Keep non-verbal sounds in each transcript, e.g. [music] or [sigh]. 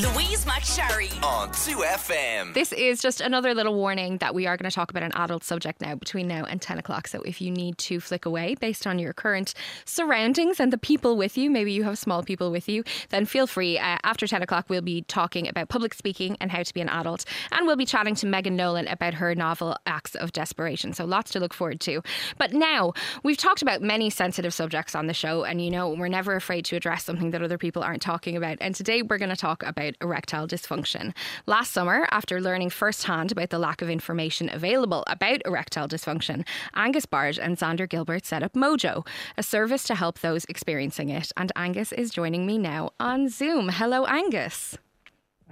Louise McSharry on 2FM. This is just another little warning that we are going to talk about an adult subject now between now and 10 o'clock. So if you need to flick away based on your current surroundings and the people with you, maybe you have small people with you, then feel free. Uh, after 10 o'clock, we'll be talking about public speaking and how to be an adult. And we'll be chatting to Megan Nolan about her novel Acts of Desperation. So lots to look forward to. But now, we've talked about many sensitive subjects on the show. And you know, we're never afraid to address something that other people aren't talking about. And today, we're going to talk about erectile dysfunction. Last summer, after learning firsthand about the lack of information available about erectile dysfunction, Angus Barge and Xander Gilbert set up Mojo, a service to help those experiencing it. And Angus is joining me now on Zoom. Hello, Angus.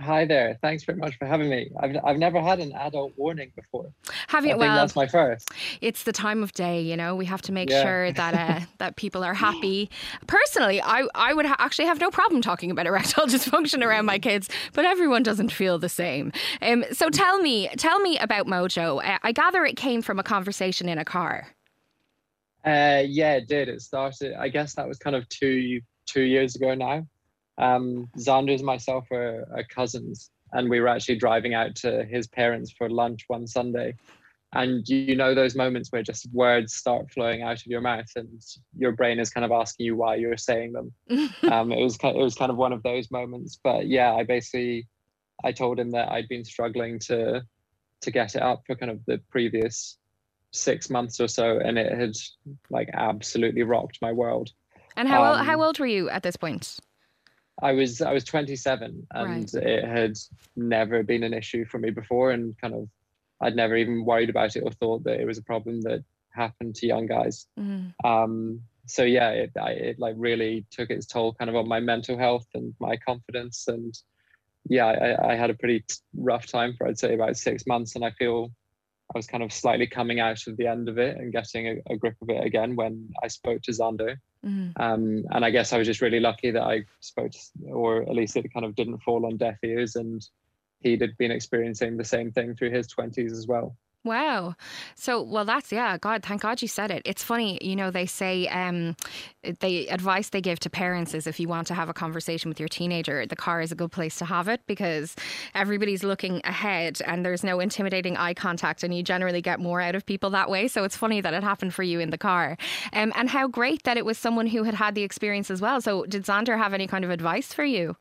Hi there. Thanks very much for having me. I've, I've never had an adult warning before. Have you? I well, that's my first. It's the time of day, you know. We have to make yeah. sure that uh, [laughs] that people are happy. Personally, I I would ha- actually have no problem talking about [laughs] erectile dysfunction around my kids, but everyone doesn't feel the same. Um, so tell me, tell me about Mojo. I, I gather it came from a conversation in a car. Uh, yeah, it did. It started. I guess that was kind of two two years ago now. Um, Xander's myself are, are cousins, and we were actually driving out to his parents for lunch one Sunday. And you know those moments where just words start flowing out of your mouth, and your brain is kind of asking you why you're saying them. [laughs] um, it was kind of, it was kind of one of those moments. But yeah, I basically I told him that I'd been struggling to to get it up for kind of the previous six months or so, and it had like absolutely rocked my world. And how um, how old were you at this point? I was I was 27 and right. it had never been an issue for me before and kind of I'd never even worried about it or thought that it was a problem that happened to young guys. Mm. Um, so yeah, it, I, it like really took its toll kind of on my mental health and my confidence and yeah, I, I had a pretty rough time for I'd say about six months and I feel I was kind of slightly coming out of the end of it and getting a, a grip of it again when I spoke to Xander. Mm-hmm. Um, and I guess I was just really lucky that I spoke, to, or at least it kind of didn't fall on deaf ears, and he'd been experiencing the same thing through his 20s as well. Wow. So, well, that's, yeah, God, thank God you said it. It's funny, you know, they say um, the advice they give to parents is if you want to have a conversation with your teenager, the car is a good place to have it because everybody's looking ahead and there's no intimidating eye contact and you generally get more out of people that way. So, it's funny that it happened for you in the car. Um, and how great that it was someone who had had the experience as well. So, did Xander have any kind of advice for you?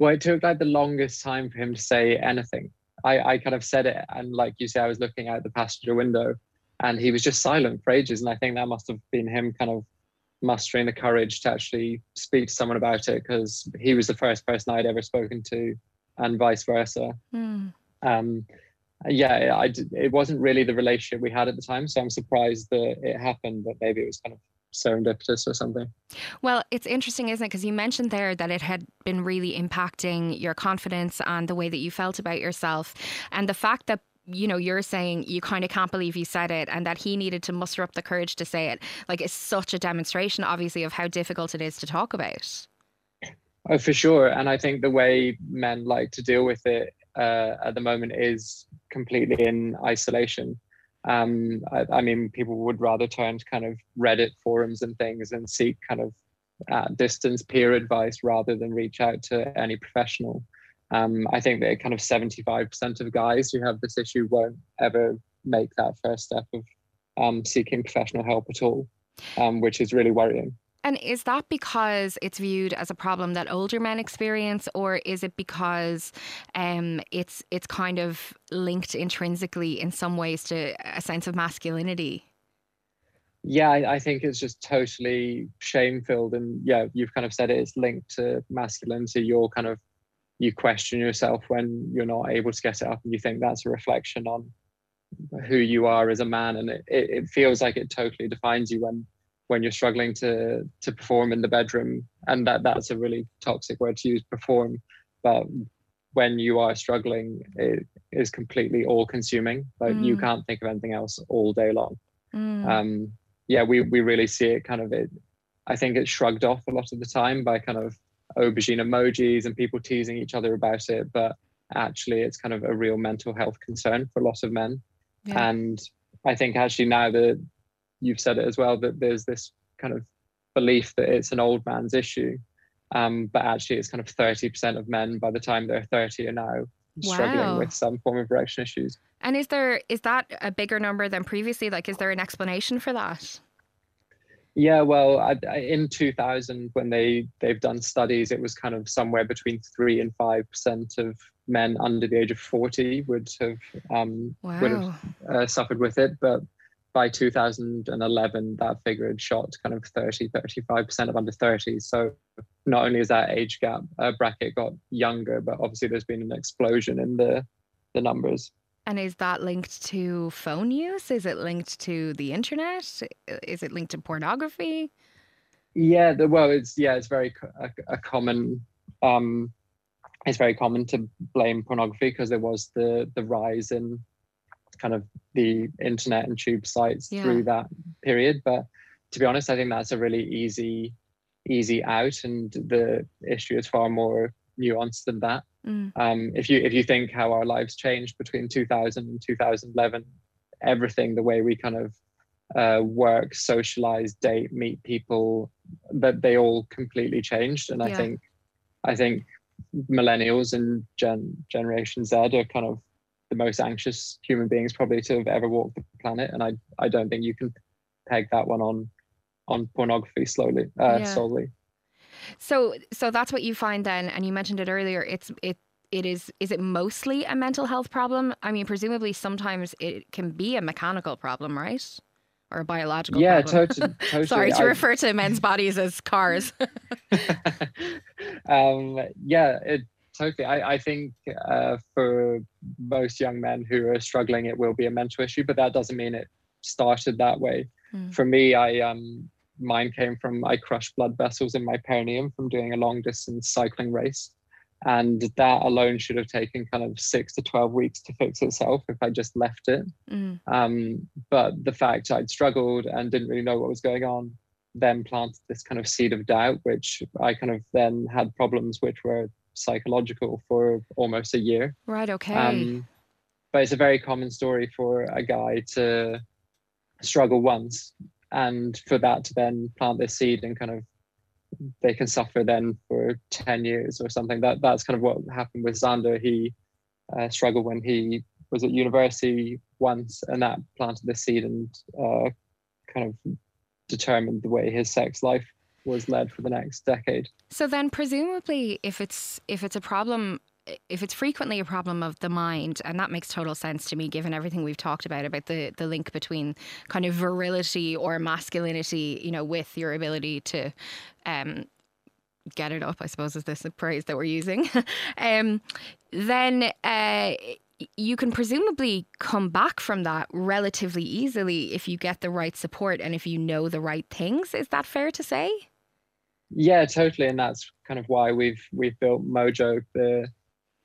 Well, it took like the longest time for him to say anything. I, I kind of said it, and like you say, I was looking out the passenger window, and he was just silent for ages. And I think that must have been him kind of mustering the courage to actually speak to someone about it because he was the first person I'd ever spoken to, and vice versa. Mm. Um, yeah, I, it wasn't really the relationship we had at the time, so I'm surprised that it happened. But maybe it was kind of serendipitous or something. Well, it's interesting, isn't it? Because you mentioned there that it had been really impacting your confidence and the way that you felt about yourself. And the fact that you know you're saying you kind of can't believe you said it and that he needed to muster up the courage to say it like it's such a demonstration obviously of how difficult it is to talk about oh for sure and i think the way men like to deal with it uh, at the moment is completely in isolation um, I, I, mean, people would rather turn to kind of Reddit forums and things and seek kind of uh, distance peer advice rather than reach out to any professional. Um, I think that kind of 75% of guys who have this issue won't ever make that first step of um, seeking professional help at all, um, which is really worrying. And is that because it's viewed as a problem that older men experience, or is it because um, it's it's kind of linked intrinsically in some ways to a sense of masculinity? Yeah, I, I think it's just totally shame filled, and yeah, you've kind of said it. It's linked to masculinity. You're kind of you question yourself when you're not able to get it up, and you think that's a reflection on who you are as a man, and it, it, it feels like it totally defines you when when you're struggling to to perform in the bedroom and that that's a really toxic word to use perform but when you are struggling it is completely all consuming like mm. you can't think of anything else all day long mm. um yeah we we really see it kind of it i think it's shrugged off a lot of the time by kind of aubergine emojis and people teasing each other about it but actually it's kind of a real mental health concern for a lot of men yeah. and i think actually now that you've said it as well that there's this kind of belief that it's an old man's issue Um, but actually, it's kind of 30% of men by the time they're 30 are now struggling Wow. with some form of erection issues. And is there is that a bigger number than previously? Like, is there an explanation for that? Yeah, well, I, I, in 2000, when they they've done studies, it was kind of somewhere between three and five percent of men under the age of 40 would have um, would have uh, suffered with it. But by 2011, that figure had shot kind of 30, 35 percent of under 30s. So not only is that age gap uh, bracket got younger, but obviously there's been an explosion in the the numbers. And is that linked to phone use? Is it linked to the internet? Is it linked to pornography? Yeah, the, well, it's yeah, it's very a, a common. Um, it's very common to blame pornography because there was the the rise in kind of the internet and tube sites Yeah. through that period. But to be honest, I think that's a really easy easy out, and the issue is far more nuanced than that. Mm. Um, if you if you think how our lives changed between 2000 and 2011, everything the way we kind of uh, work, socialize, date, meet people, that they all completely changed. And I think I think millennials and Gen Generation Z are kind of the most anxious human beings probably to have ever walked the planet. And I I don't think you can peg that one on on pornography slowly uh, Yeah. solely. So, so that's what you find then, and you mentioned it earlier. It's it it is is it mostly a mental health problem? I mean, presumably sometimes it can be a mechanical problem, right, or a biological. Yeah, problem. totally. [laughs] totally. Sorry to I- refer to men's bodies as cars. [laughs] um, yeah, it totally. I, I think uh, for most young men who are struggling, it will be a mental issue, but that doesn't mean it started that way. Hmm. For me, I um, mine came from I crushed blood vessels in my perineum from doing a long distance cycling race. And that alone should have taken kind of six to 12 weeks to fix itself if I just left it. Mm. Um, but the fact I'd struggled and didn't really know what was going on then planted this kind of seed of doubt, which I kind of then had problems which were psychological for almost a year. Right. Okay. Um, but it's a very common story for a guy to struggle once and for that to then plant this seed and kind of they can suffer then for 10 years or something. That That's kind of what happened with Xander. He uh, struggled when he was at university once and that planted the seed and uh, kind of determined the way his sex life was led for the next decade. So then, presumably, if it's if it's a problem, if it's frequently a problem of the mind, and that makes total sense to me, given everything we've talked about about the the link between kind of virility or masculinity, you know, with your ability to. Um, Get it up, I suppose, is this the phrase that we're using? [laughs] um, then uh, you can presumably come back from that relatively easily if you get the right support and if you know the right things. Is that fair to say? Yeah, totally, and that's kind of why we've we've built Mojo. The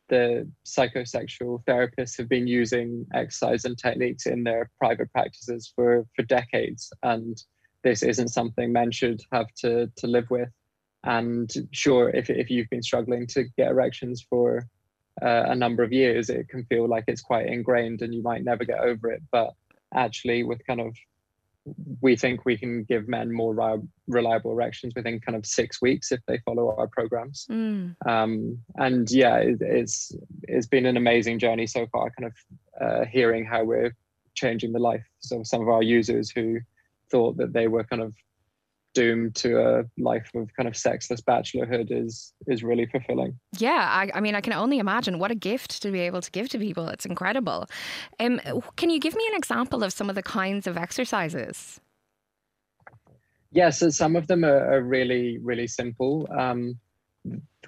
the psychosexual therapists have been using exercise and techniques in their private practices for for decades, and this isn't something men should have to to live with. And sure, if if you've been struggling to get erections for uh, a number of years, it can feel like it's quite ingrained, and you might never get over it. But actually, with kind of we think we can give men more ri- reliable erections within kind of six weeks if they follow our programs. Mm. Um, and yeah, it, it's it's been an amazing journey so far. Kind of uh, hearing how we're changing the lives of some of our users who thought that they were kind of doomed to a life of kind of sexless bachelorhood is is really fulfilling. Yeah, I, I mean, I can only imagine what a gift to be able to give to people. It's incredible. Um, can you give me an example of some of the kinds of exercises? Yeah, so some of them are, are really, really simple. Um,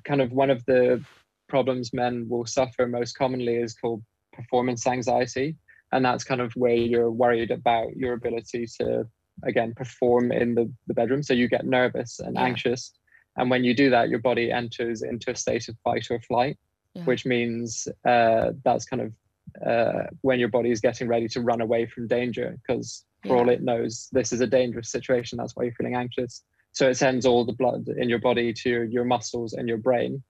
kind of one of the problems men will suffer most commonly is called performance anxiety. And that's kind of where you're worried about your ability to, again, perform in the, the bedroom. So you get nervous and Yeah. anxious. And when you do that, your body enters into a state of fight or flight, Yeah. which means uh, that's kind of uh, when your body is getting ready to run away from danger because for all it knows this is a dangerous situation that's why you're feeling anxious so it sends all the blood in your body to your, your muscles and your brain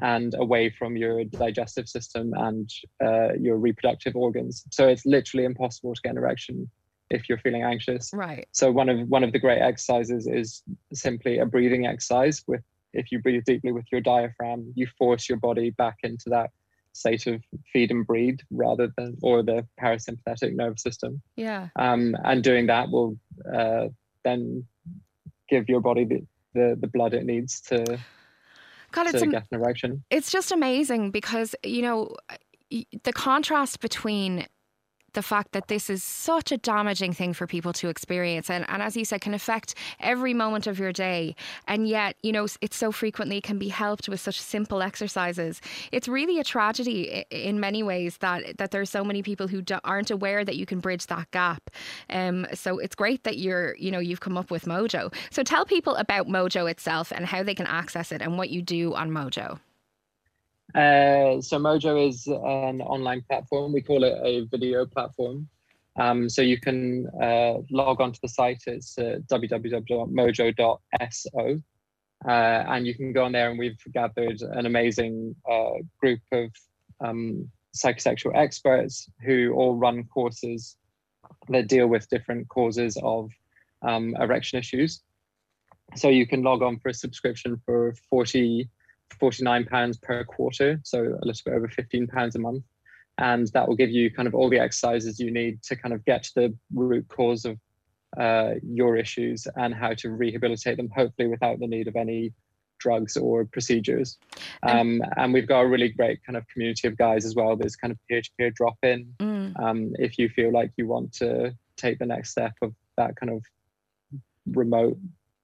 and away from your digestive system and uh, your reproductive organs so it's literally impossible to get an erection if you're feeling anxious Right. so one of one of the great exercises is simply a breathing exercise with if you breathe deeply with your diaphragm, you force your body back into that state of feed and breathe rather than or the parasympathetic nervous system. Yeah. Um, and doing that will uh, then give your body the, the, the blood it needs to God, it's to get an erection. It's just amazing because you know the contrast between the fact that this is such a damaging thing for people to experience and, and as you said can affect every moment of your day. And yet you know it so frequently can be helped with such simple exercises. It's really a tragedy in many ways that that there's so many people who aren't aware that you can bridge that gap. Um, so it's great that you're you know you've come up with mojo. So tell people about mojo itself and how they can access it and what you do on mojo uh, so Mojo is an online platform. We call it a video platform. Um, so you can uh, log onto the site. It's uh, www.mojo.so. Uh, and you can go on there and we've gathered an amazing uh, group of um, psychosexual experts who all run courses that deal with different causes of um, erection issues. So you can log on for a subscription for 40 £49 per quarter, so a little bit over £15 a month. And that will give you kind of all the exercises you need to kind of get to the root cause of uh, your issues and how to rehabilitate them, hopefully without the need of any drugs or procedures. Um, and we've got a really great kind of community of guys as well. There's kind of peer-to-peer drop-in. Mm. Um, if you feel like you want to take the next step of that kind of remote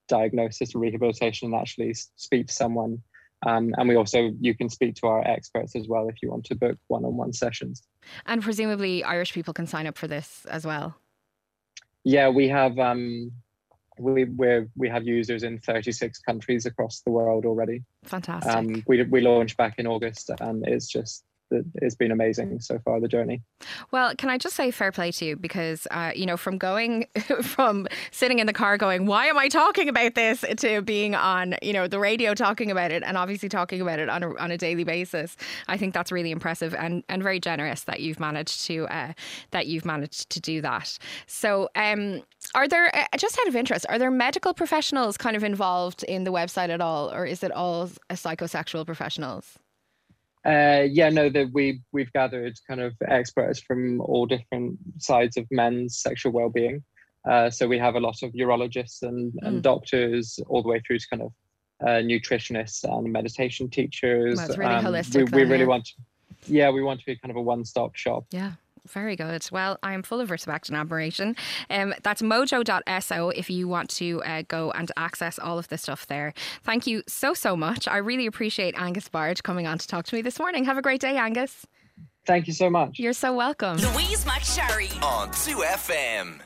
diagnosis and rehabilitation and actually speak to someone um, and we also, you can speak to our experts as well if you want to book one on one sessions. And presumably, Irish people can sign up for this as well. Yeah, we have. Um, we we we have users in 36 countries across the world already. Fantastic. Um, we we launched back in August, and it's just it's been amazing so far the journey. Well can i just say fair play to you? Because uh, you know from going [laughs] from sitting in the car going why am i talking about this? to being on you know the radio talking about it and obviously talking about it on a, on a daily basis i think that's really impressive and and very generous that you've managed to uh, that you've managed to do that. So um are there uh, just out of interest are there medical professionals kind of involved in the website at all or is it all psychosexual professionals uh, yeah, no, that we we've gathered kind of experts from all different sides of men's sexual well-being. Uh, so we have a lot of urologists and, mm. and doctors, all the way through to kind of uh, nutritionists and meditation teachers. That's really um, holistic. We, we really want, to, yeah, we want to be kind of a one-stop shop. Yeah. Very good. Well, I am full of respect and admiration. Um, that's mojo.so if you want to uh, go and access all of the stuff there. Thank you so, so much. I really appreciate Angus Barge coming on to talk to me this morning. Have a great day, Angus. Thank you so much. You're so welcome. Louise McSharry on 2FM.